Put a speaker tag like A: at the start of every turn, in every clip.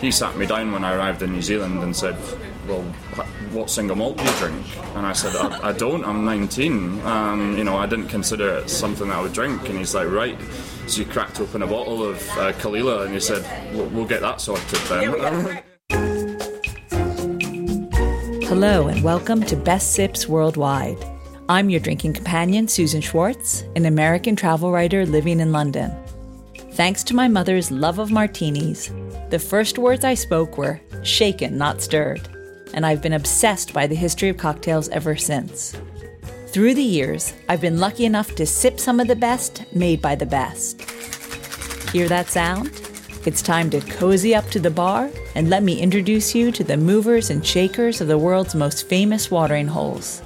A: he sat me down when I arrived in New Zealand and said, "Well, what single malt do you drink?" And I said, "I, I don't. I'm 19. Um, you know, I didn't consider it something that I would drink." And he's like, "Right." So he cracked open a bottle of uh, Caol Ila and he said, "We'll, we'll get that sorted then."
B: Hello, and welcome to Best Sips Worldwide. I'm your drinking companion, Susan Schwartz, an American travel writer living in London. Thanks to my mother's love of martinis, the first words I spoke were shaken, not stirred, and I've been obsessed by the history of cocktails ever since. Through the years, I've been lucky enough to sip some of the best made by the best. Hear that sound? It's time to cozy up to the bar and let me introduce you to the movers and shakers of the world's most famous watering holes.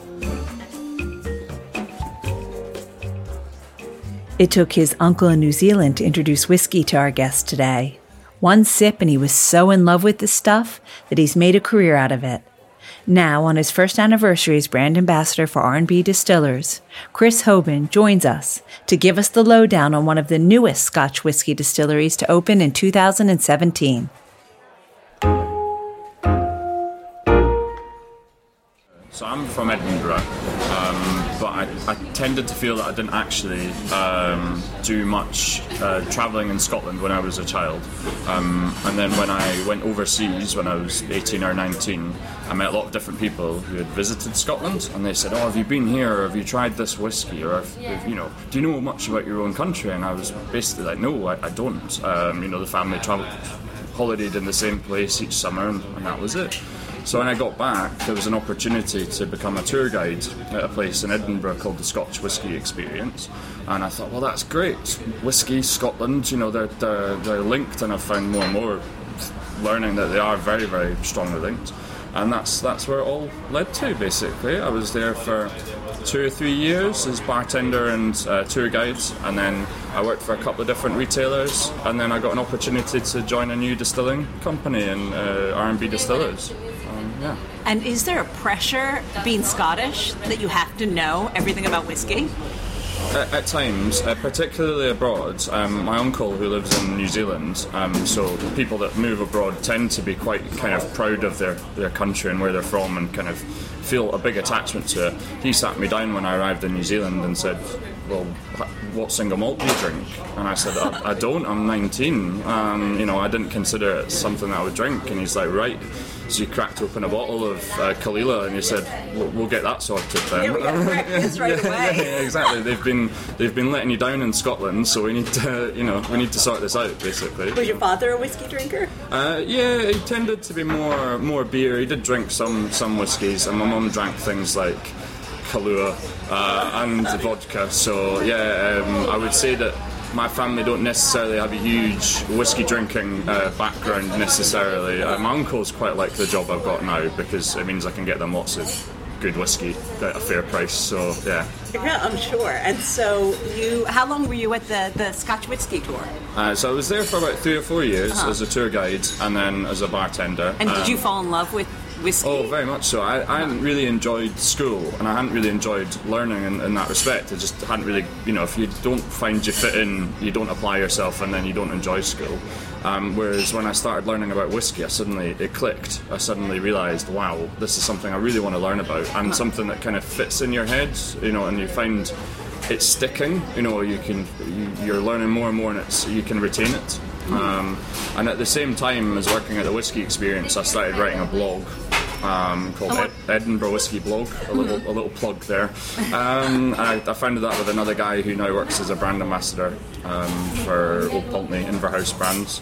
B: It took his uncle in New Zealand to introduce whiskey to our guest today. One sip and he was so in love with the stuff that he's made a career out of it. Now, on his first anniversary as brand ambassador for R&B Distillers, Chris Hoban joins us to give us the lowdown on one of the newest Scotch whiskey distilleries to open in 2017.
A: So I'm from Edinburgh, um, but I, I, tended to feel that I didn't actually um, do much uh, travelling in Scotland when I was a child. Um, and then when I went overseas when I was 18 or 19, I met a lot of different people who had visited Scotland, and they said, "Oh, have you been here? Or have you tried this whiskey? Or have, you know, do you know much about your own country?" And I was basically like, "No, I, I don't." Um, you know, the family traveled, holidayed in the same place each summer, and, and that was it. So when I got back, there was an opportunity to become a tour guide at a place in Edinburgh called the Scotch Whisky Experience, and I thought, well, that's great. Whisky, Scotland, you know, they're, they're, they're linked, and I've found more and more learning that they are very, very strongly linked, and that's that's where it all led to. Basically, I was there for two or three years as bartender and uh, tour guide, and then I worked for a couple of different retailers, and then I got an opportunity to join a new distilling company in uh, R&B Distillers. Yeah.
C: And is there a pressure being Scottish that you have to know everything about whiskey?
A: At, at times, uh, particularly abroad, um, my uncle who lives in New Zealand, um, so people that move abroad tend to be quite kind of proud of their, their country and where they're from and kind of feel a big attachment to it. He sat me down when I arrived in New Zealand and said, well, what single malt do you drink? And I said, I, I don't, I'm 19. Um, you know, I didn't consider it something that I would drink. And he's like, right. So he cracked open a bottle of uh, Caol Ila and he said, we'll, we'll, get that sorted then.
C: Yeah, we got right
A: yeah, exactly. They've been they've been letting you down in Scotland, so we need to you know we need to sort this out basically.
C: Was your father a whiskey drinker?
A: Uh, yeah, he tended to be more more beer. He did drink some some whiskies, and my mum drank things like Kahlua uh, and vodka. So yeah, um, I would say that my family don't necessarily have a huge whiskey drinking uh, background necessarily. Uh, my uncles quite like the job I've got now because it means I can get them lots of good whiskey at a fair price. So yeah.
C: Yeah, I'm sure. And so you, how long were you at the the Scotch whiskey tour?
A: Uh, so I was there for about three or four years uh-huh. as a tour guide and then as a bartender.
C: And um, did you fall in love with whiskey?
A: Oh, very much so. I, I hadn't really enjoyed school, and I hadn't really enjoyed learning in, in, that respect. I just hadn't really, you know, if you don't find you fit in, you don't apply yourself, and then you don't enjoy school. Um, whereas when I started learning about whiskey, I suddenly it clicked. I suddenly realised, wow, this is something I really want to learn about, and something that kind of fits in your head, you know, and you find it's sticking. You know, you can you're learning more and more, and it's you can retain it. Um, and at the same time as working at the whiskey experience, I started writing a blog um, called Ed- Edinburgh Whiskey Blog. A little, a little plug there. Um, I, I, founded that with another guy who now works as a brand ambassador um, for Old Pulteney Inverhouse brands.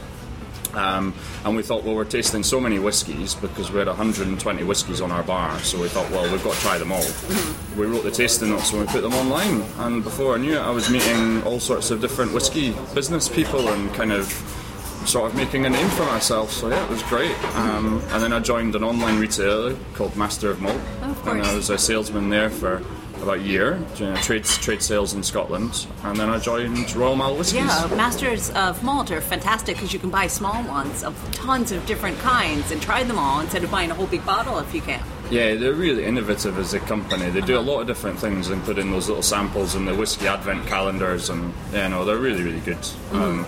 A: Um, and we thought, well, we're tasting so many whiskies because we had 120 whiskies on our bar, so we thought, well, we've got to try them all. We wrote the tasting notes and we put them online, and before I knew it, I was meeting all sorts of different whiskey business people and kind of sort of making a name for myself. So yeah, it was great. Um, and then I joined an online retailer called Master of Malt,
C: of
A: and I was a salesman there for about a year, doing trade trade sales in Scotland, and then I joined Royal Mile Whiskies.
C: Yeah, Masters of Malt are fantastic because you can buy small ones of tons of different kinds and try them all instead of buying a whole big bottle if you can.
A: Yeah, they're really innovative as a company. They do a lot of different things, including those little samples and the whiskey advent calendars, and you know they're really, really good. Um,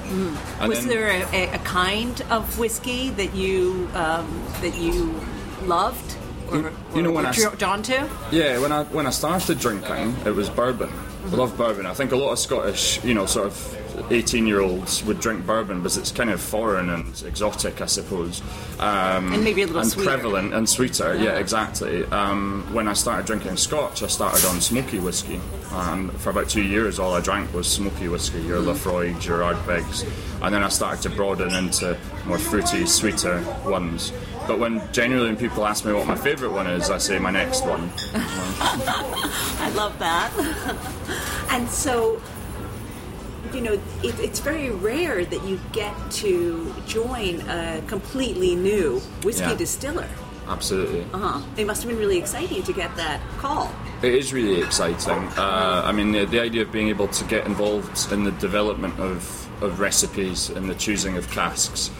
A: and
C: Was
A: then-
C: there a, a, kind of whiskey that you um, that you loved or,
A: You- you know when I
C: drawn to?
A: Yeah, when I when I started drinking, it was bourbon. I love bourbon. I think a lot of Scottish, you know, sort of eighteen-year-olds would drink bourbon because it's kind of foreign and exotic, I suppose, um,
C: And maybe a little
A: and
C: sweeter.
A: prevalent and sweeter. Yeah, exactly. Um, when I started drinking Scotch, I started on smoky whiskey, and for about two years, all I drank was smoky whiskey, your Laphroaig, your Ardbegs, and then I started to broaden into more fruity, sweeter ones. But when generally when people ask me what my favourite one is, I say my next one.
C: I love that. and so, you know, it, it's very rare that you get to join a completely new whiskey
A: Yeah.
C: distiller.
A: Absolutely.
C: Uh-huh. It must have been really exciting to get that call.
A: It is really exciting. Uh, I mean, the, the idea of being able to get involved in the development of, of recipes and the choosing of casks,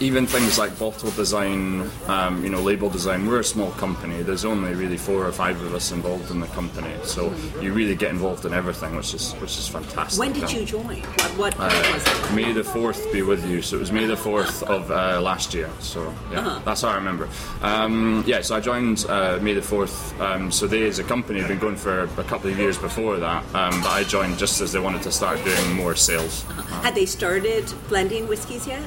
A: even things like bottle design, um, you know, label design. We're a small company. There's only really four or five of us involved in the company, so you really get involved in everything, which is which is fantastic.
C: When did you join? What, what
A: uh,
C: was it?
A: May the fourth be with you. So it was May the fourth of uh, last year. So yeah,
C: Uh-huh.
A: that's how I remember. Um, yeah, so I joined uh, May the fourth. Um, so they, as a company, have been going for a couple of years before that. Um, but I joined just as they wanted to start doing more sales.
C: Had they started blending whiskies yet?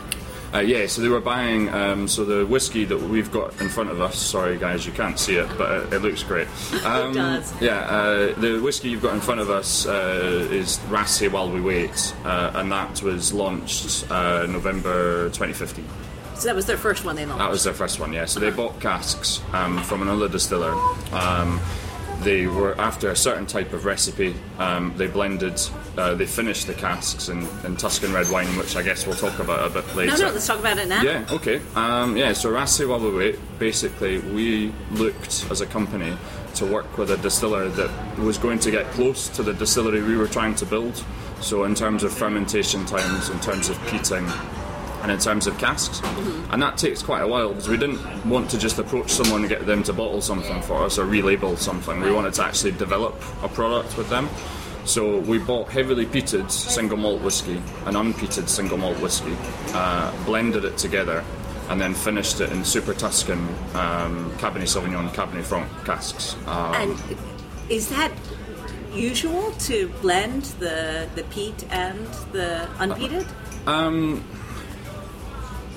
A: Uh, yeah, so they were buying. Um, so the whiskey that we've got in front of us. Sorry, guys, you can't see it, but it, it looks great. Um,
C: does.
A: Yeah, uh, the whiskey you've got in front of us uh, is Raasay While We Wait, uh, and that was launched uh, November 2015.
C: So that was their first one they launched.
A: That was their first one, yeah. So they bought casks um, from another distiller. They were after a certain type of recipe. Um, they blended, uh, they finished the casks in, in Tuscan red wine, which I guess we'll talk about a bit later.
C: no, no, let's talk about it now.
A: Yeah, okay. Um, yeah, so Raasay While We Wait, basically, we looked as a company to work with a distiller that was going to get close to the distillery we were trying to build. So, in terms of fermentation times, in terms of peating, and in terms of casks. And that takes quite a while because we didn't want to just approach someone and get them to bottle something for us or relabel something. We wanted to actually develop a product with them. So we bought heavily peated single malt whiskey and unpeated single malt whiskey, uh, blended it together, and then finished it in super Tuscan um, Cabernet Sauvignon, Cabernet Franc casks. Um,
C: And is that usual to blend the the peat and the unpeated?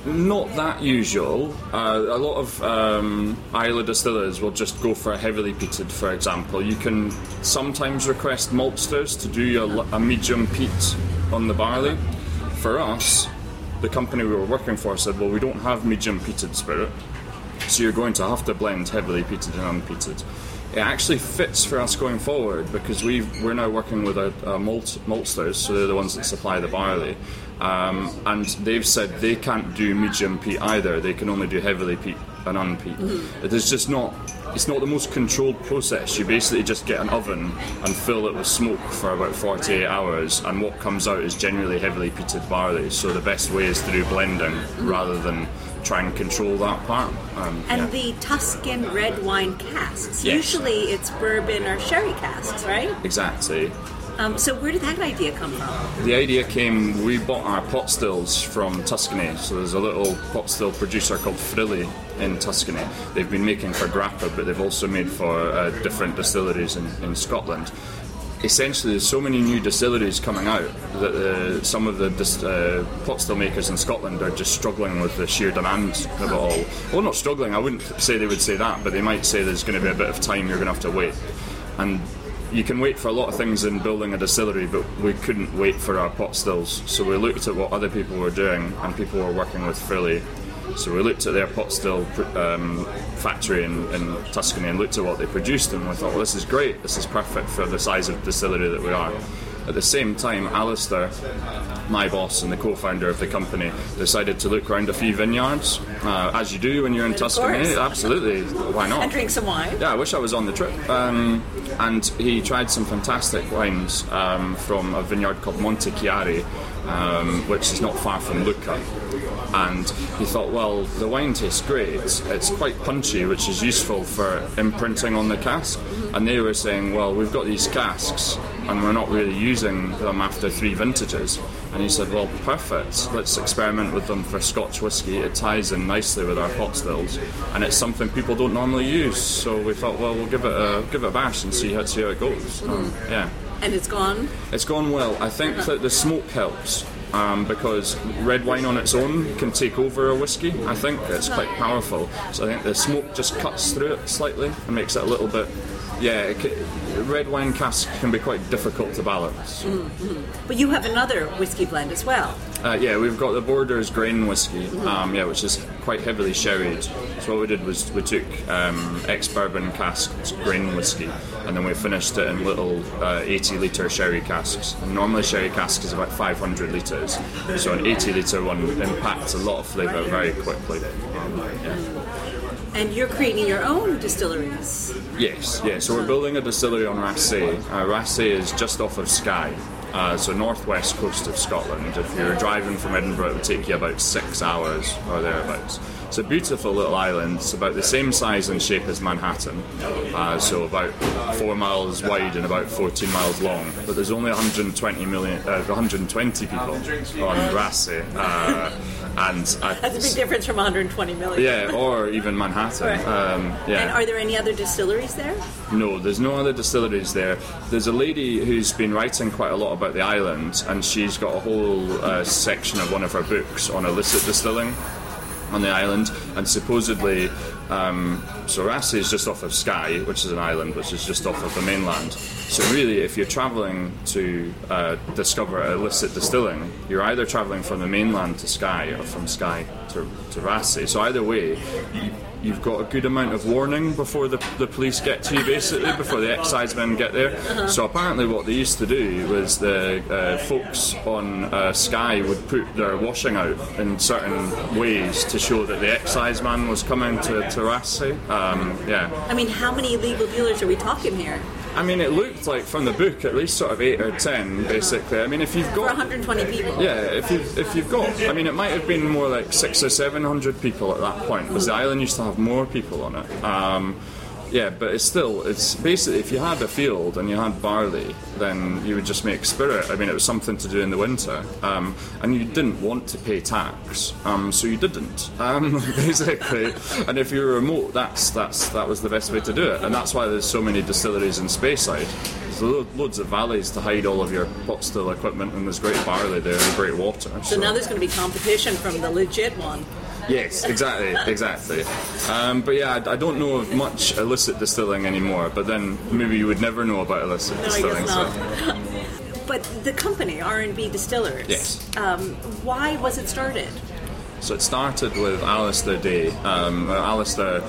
A: Not that usual. Uh, a lot of um, Islay distillers will just go for a heavily peated, for example. You can sometimes request maltsters to do a, a medium peat on the barley. For us, the company we were working for said, well, we don't have medium peated spirit, so you're going to have to blend heavily peated and unpeated. It actually fits for us going forward because we we're now working with malt, maltsters, so they're the ones that supply the barley, um, and they've said they can't do medium peat either. They can only do heavily peat and unpeat. It is just not. It's not the most controlled process. You basically just get an oven and fill it with smoke for about 48 hours, and what comes out is generally heavily peated barley. So the best way is to do blending rather than try and control that part. Um,
C: And
A: yeah.
C: the Tuscan red wine casks.
A: Yes.
C: Usually it's bourbon or sherry casks, right?
A: Exactly.
C: Um, so where did that idea come from?
A: The idea came, we bought our pot stills from Tuscany. So there's a little pot still producer called Frilli in Tuscany. They've been making for Grappa, but they've also made for uh, different distilleries in, in Scotland. Essentially, there's so many new distilleries coming out that uh, some of the dis- uh, pot still makers in Scotland are just struggling with the sheer demand of it all. Well, not struggling, I wouldn't say they would say that, but they might say there's going to be a bit of time you're going to have to wait. And you can wait for a lot of things in building a distillery, but we couldn't wait for our pot stills. So we looked at what other people were doing, and people were working with Frilli. So we looked at their pot still um, factory in, in Tuscany and looked at what they produced, and we thought, well, this is great. This is perfect for the size of distillery that we are. At the same time, Alistair, my boss and the co-founder of the company, decided to look around a few vineyards, uh, as you do when you're in
C: Of
A: Tuscany.
C: course.
A: Absolutely, why not?
C: And drink some wine.
A: Yeah, I wish I was on the trip. Um, and he tried some fantastic wines um, from a vineyard called Monte Chiari, um, which is not far from Lucca. and he thought, well, the wine tastes great. It's, it's quite punchy, which is useful for imprinting on the cask. And they were saying, well, we've got these casks, and we're not really using them after three vintages. And he said, well, perfect. Let's experiment with them for Scotch whisky. It ties in nicely with our pot stills, and it's something people don't normally use. So we thought, well, we'll give it a give it a bash and see how see how it goes. Um, yeah.
C: And it's gone.
A: It's gone well. I think that the smoke helps um, because red wine on its own can take over a whiskey. I think it's quite powerful. So I think the smoke just cuts through it slightly and makes it a little bit. Yeah, it red wine cask can be quite difficult to balance.
C: But you have another whiskey blend as well.
A: Uh, yeah, we've got the Borders grain whiskey, um, yeah, which is quite heavily sherried. So what we did was we took um, ex-bourbon casks grain whiskey, and then we finished it in little uh, 80 litre sherry casks. And normally sherry cask is about 500 litres, so an 80 litre one impacts a lot of flavour very quickly. Um, yeah.
C: And you're creating your own distilleries.
A: Yes, yeah. So we're building a distillery on Raasay. Uh, is just off of Skye, uh, so northwest coast of Scotland. If you're driving from Edinburgh, it would take you about six hours or thereabouts. It's a beautiful little island. It's about the same size and shape as Manhattan, uh, so about four miles wide and about 14 miles long. But there's only 120 million, uh, 120 people on Raasay, uh, and uh,
C: That's a big difference from 120 million.
A: yeah, or even Manhattan.
C: Right.
A: Um, yeah.
C: And are there any other distilleries there?
A: No, there's no other distilleries there. There's a lady who's been writing quite a lot about the island, and she's got a whole uh, section of one of her books on illicit distilling on the island. And supposedly, um, so Raasay is just off of Skye, which is an island which is just off of the mainland. So really, if you're travelling to uh, discover illicit distilling, you're either travelling from the mainland to Skye or from Skye to, to Raasay. So either way, you've got a good amount of warning before the, the police get to you, basically, before the excise men get there. So apparently, what they used to do was the uh, folks on uh, Skye would put their washing out in certain ways to show that the excise man was coming to, to Raasay. Um, yeah.
C: I mean, how many illegal dealers are we talking here?
A: I mean, it looked like from the book at least sort of eight or ten, basically. I mean, if you've
C: For
A: got
C: 120 people.
A: yeah, if you if you've got, I mean, it might have been more like six or seven hundred people at that point, because the island used to have more people on it. Um, yeah, but it's still, it's basically if you had a field and you had barley, then you would just make spirit. I mean, it was something to do in the winter, um, and you didn't want to pay tax, um, so you didn't, um, basically. And if you were remote, that's that's that was the best way to do it, and that's why there's so many distilleries in Speyside. There's lo- loads of valleys to hide all of your pot still equipment, and there's great barley there and great water.
C: So now there's going to be competition from the legit one.
A: Yes, exactly, exactly. Um, but yeah, I, I don't know of much illicit distilling anymore. But then maybe you would never know about illicit
C: No,
A: distilling. so-
C: But the company, R&B Distillers,
A: Yes.
C: um, why was it started?
A: So it started with Alistair Day. Um, Alistair,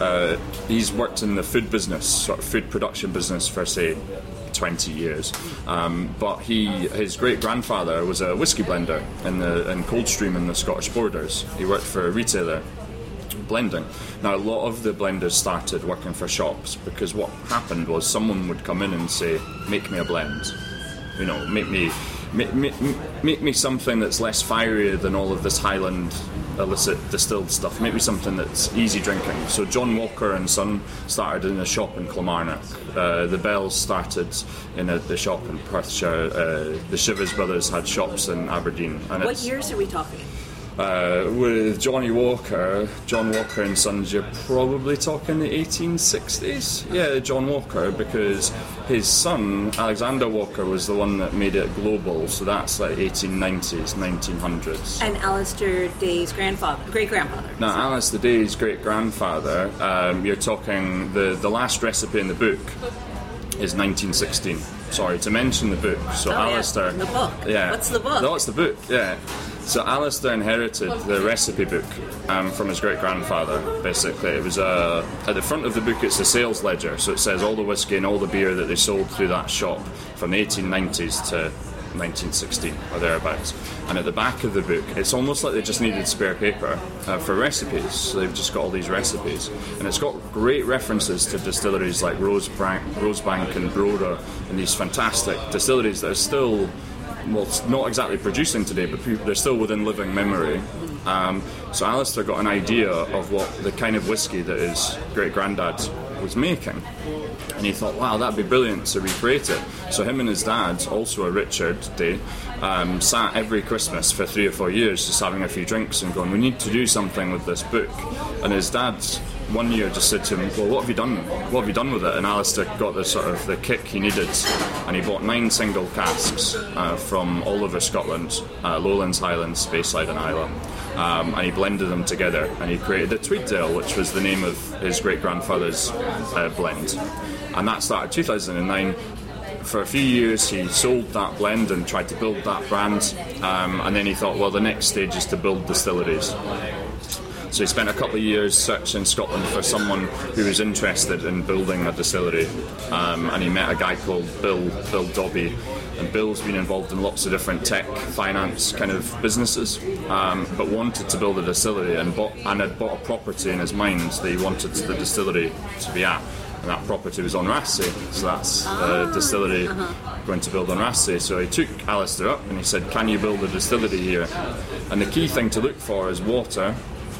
A: uh, he's worked in the food business, sort of food production business for say 20 years. Um, but he, his great grandfather was a whiskey blender in the in Coldstream in the Scottish borders. He worked for a retailer blending. Now, a lot of the blenders started working for shops because what happened was someone would come in and say, "Make me a blend," you know, make me make, make, make me something that's less fiery than all of this Highland illicit distilled stuff. maybe something that's easy drinking. So John Walker and Son started in a shop in Kilmarnock. Uh, the Bells started in a, the shop in Perthshire. Uh, the Chivas brothers had shops in Aberdeen. And
C: What years are we talking?
A: Uh, with Johnnie Walker, John Walker and Sons, you're probably talking the 1860s. Yeah, John Walker, because his son Alexander Walker was the one that made it global. So that's like 1890s, 1900s.
C: And Alistair Day's grandfather, great grandfather.
A: Now, the Day's great grandfather, um, you're talking the the last recipe in the book is 1916. Sorry to mention the book. So
C: Oh, yeah,
A: Alistair,
C: the book.
A: Yeah,
C: What's the book?
A: No, what's the book? Yeah. So Alistair inherited the recipe book um, from his great grandfather. Basically, it was uh, at the front of the book. It's a sales ledger, so it says all the whiskey and all the beer that they sold through that shop from the 1890s to 1916 or thereabouts. And at the back of the book, it's almost like they just needed spare paper uh, for recipes. So they've just got all these recipes, and it's got great references to distilleries like Rosebank, Rosebank and Broder, and these fantastic distilleries that are still well, not exactly producing today, but they're still within living memory. Um, so Alistair got an idea of what the kind of whiskey that his great granddad was making. And he thought, wow, that'd be brilliant to recreate it. So him and his dad, also a Richard Day, um, sat every Christmas for three or four years just having a few drinks and going, we need to do something with this book. And his dad one year just said to him, well, what have you done? What have you done with it? And Alistair got the sort of the kick he needed, and he bought nine single casks uh, from all over Scotland, uh, Lowlands, Highlands, Speyside, and Islay. Um, and he blended them together, and he created the Tweeddale, which was the name of his great grandfather's uh, blend. And that started 2009 for a few years he sold that blend and tried to build that brand um, and then he thought well the next stage is to build distilleries so he spent a couple of years searching Scotland for someone who was interested in building a distillery, um, and he met a guy called Bill Bill Dobbie. And Bill's been involved in lots of different tech, finance kind of businesses, um, but wanted to build a distillery and bought and had bought a property in his mind that he wanted the distillery to be at and that property was on Raasay, so that's the distillery uh-huh. going to build on Raasay. So he took Alistair up and he said, Can you build a distillery here? And the key thing to look for is water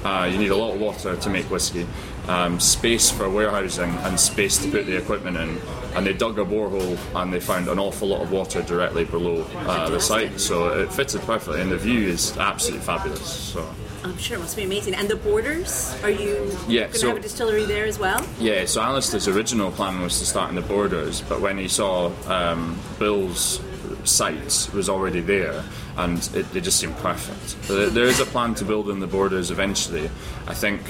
A: uh, you need a lot of water to make whiskey, um, space for warehousing, and space to put the equipment in. And they dug a borehole and they found an awful lot of water directly below uh, the site, so it fitted perfectly, and the view is absolutely fabulous. So.
C: I'm sure it must be amazing. And the borders? Are you
A: yeah,
C: going to
A: so,
C: have a distillery there as well?
A: Yeah, so Alistair's original plan was to start in the borders, but when he saw um, Bill's site was already there, and it, it just seemed perfect. There is a plan to build in the borders eventually. I think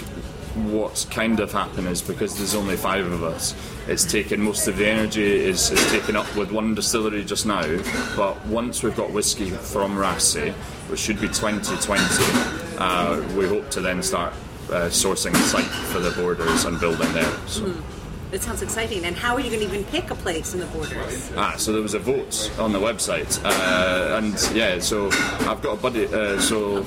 A: what's kind of happened is because there's only five of us, it's taken most of the energy is, is taken up with one distillery just now. But once we've got whiskey from Raasay, which should be 2020, uh, we hope to then start uh, sourcing a site for the borders and building there. So. Mm.
C: It sounds exciting. And how are you going to even pick a place in the borders?
A: Ah, so there was a vote on the website, uh, and yeah, so I've got a buddy. Uh, so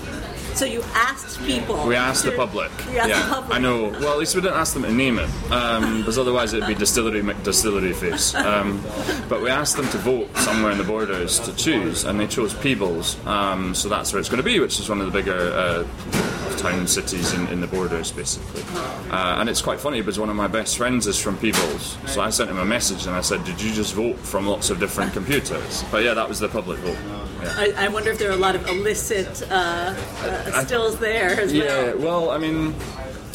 C: so you asked people.
A: We asked the public.
C: Asked
A: yeah,
C: the public.
A: I know. Well, at least we didn't ask them to name it, um, because otherwise it'd be distillery McDistillery face. Um, but we asked them to vote somewhere in the borders to choose, and they chose Peebles. Um, so that's where it's going to be, which is one of the bigger. Uh, town cities in, in the borders, basically. Uh, and it's quite funny because one of my best friends is from Peebles, so I sent him a message and I said, "Did you just vote from lots of different computers?" But yeah, that was the public vote.
C: Yeah. I, I, wonder if there are a lot of illicit uh, uh, stills there as
A: yeah, well. Yeah, well, I mean,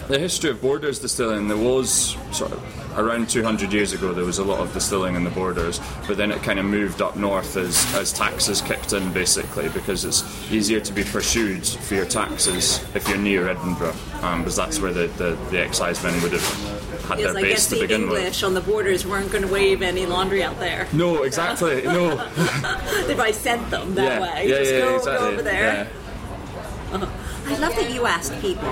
A: the history of Borders distilling, there was sort of around 200 years ago, there was a lot of distilling in the borders, but then it kind of moved up north as, as taxes kicked in, basically, because it's easier to be pursued for your taxes if you're near Edinburgh, um, because that's where the, the, the excisemen would have had
C: yes,
A: their base
C: to
A: begin
C: English
A: with.
C: English on the borders weren't going to wave any laundry out there.
A: No, exactly. no.
C: they probably sent them that
A: yeah.
C: way.
A: Yeah,
C: Just
A: yeah,
C: go,
A: exactly.
C: go over there.
A: Yeah.
C: I love that you asked people.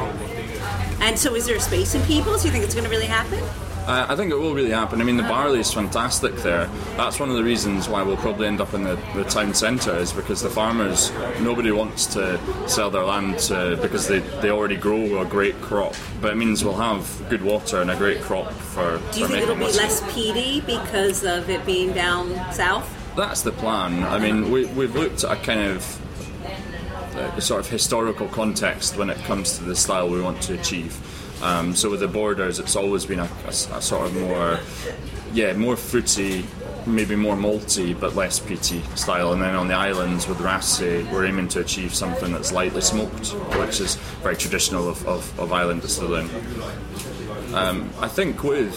C: And so, is there a space in Peebles? Do you think it's going to really happen?
A: Uh, I think it will really happen. I mean, the barley is fantastic there. That's one of the reasons why we'll probably end up in the, the town centre, is because the farmers, nobody wants to sell their land to, because they, they already grow a great crop. But it means we'll have good water and a great crop for.
C: Do you
A: for
C: think it'll be less peaty because of it being down south?
A: That's the plan. I mean, we, we've looked at a kind of uh, sort of historical context when it comes to the style we want to achieve. Um, so with the borders, it's always been a, a, a, sort of more, yeah, more fruity, maybe more malty but less peaty style. And then on the islands with Raasay, we're aiming to achieve something that's lightly smoked, which is very traditional of, of, of island distilling. Um, I think with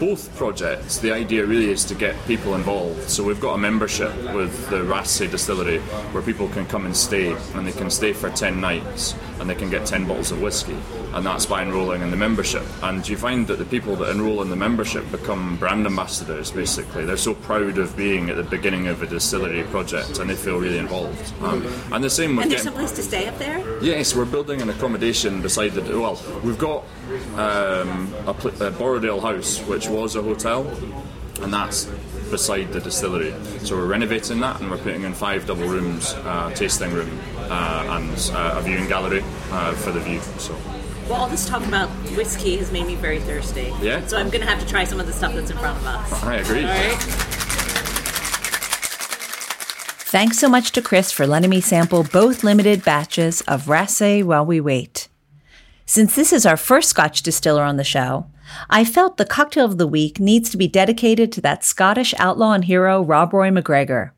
A: both projects, the idea really is to get people involved. So we've got a membership with the Raasay distillery where people can come and stay, and they can stay for 10 nights, and they can get 10 bottles of whiskey, and that's by enrolling in the membership. And you find that the people that enrol in the membership become brand ambassadors, basically. They're so proud of being at the beginning of a distillery project, and they feel really involved. Um, and the same with
C: And there's
A: getting-
C: some place to stay up there?
A: Yes, we're building an accommodation beside the. Well, we've got um, a, pl- a Borodale house, which was a hotel, and that's beside the distillery. So we're renovating that, and we're putting in five double rooms, uh, tasting room, uh, and uh, a viewing gallery uh, for the view. So
C: Well, all this talk about whiskey has made me very thirsty.
A: Yeah?
C: So I'm going to have to try some of the stuff that's in front of us.
A: I agree.
C: All right.
B: Thanks so much to Chris for letting me sample both limited batches of Raasay while we wait. Since this is our first Scotch distiller on the show, I felt the cocktail of the week needs to be dedicated to that Scottish outlaw and hero Rob Roy MacGregor.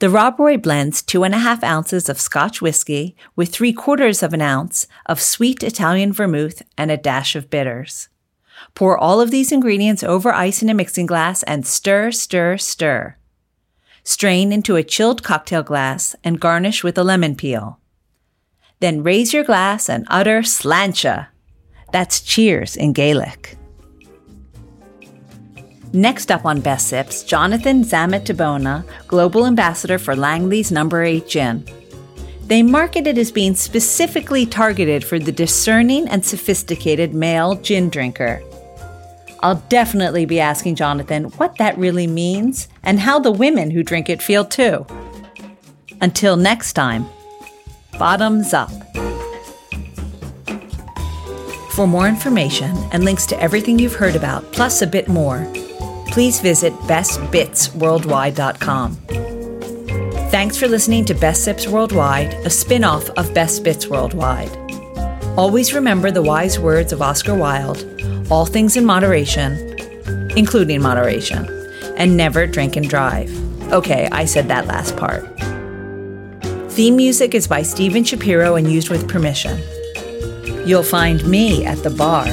B: The Rob Roy blends two and a half ounces of Scotch whiskey with three quarters of an ounce of sweet Italian vermouth and a dash of bitters. Pour all of these ingredients over ice in a mixing glass and stir, stir, stir. Strain into a chilled cocktail glass and garnish with a lemon peel. Then raise your glass and utter sláinte. That's cheers in Gaelic. Next up on Best Sips, Jonathan Zamet Tabona, Global Ambassador for Langley's Number 8 Gin. They market it as being specifically targeted for the discerning and sophisticated male gin drinker. I'll definitely be asking Jonathan what that really means and how the women who drink it feel too. Until next time, bottoms up. For more information and links to everything you've heard about, plus a bit more, please visit bestbitsworldwide.com. Thanks for listening to Best Sips Worldwide, a spin off of Best Bits Worldwide. Always remember the wise words of Oscar Wilde all things in moderation, including moderation, and never drink and drive. Okay, I said that last part. Theme music is by Steven Shapiro and used with permission. You'll find me at the bar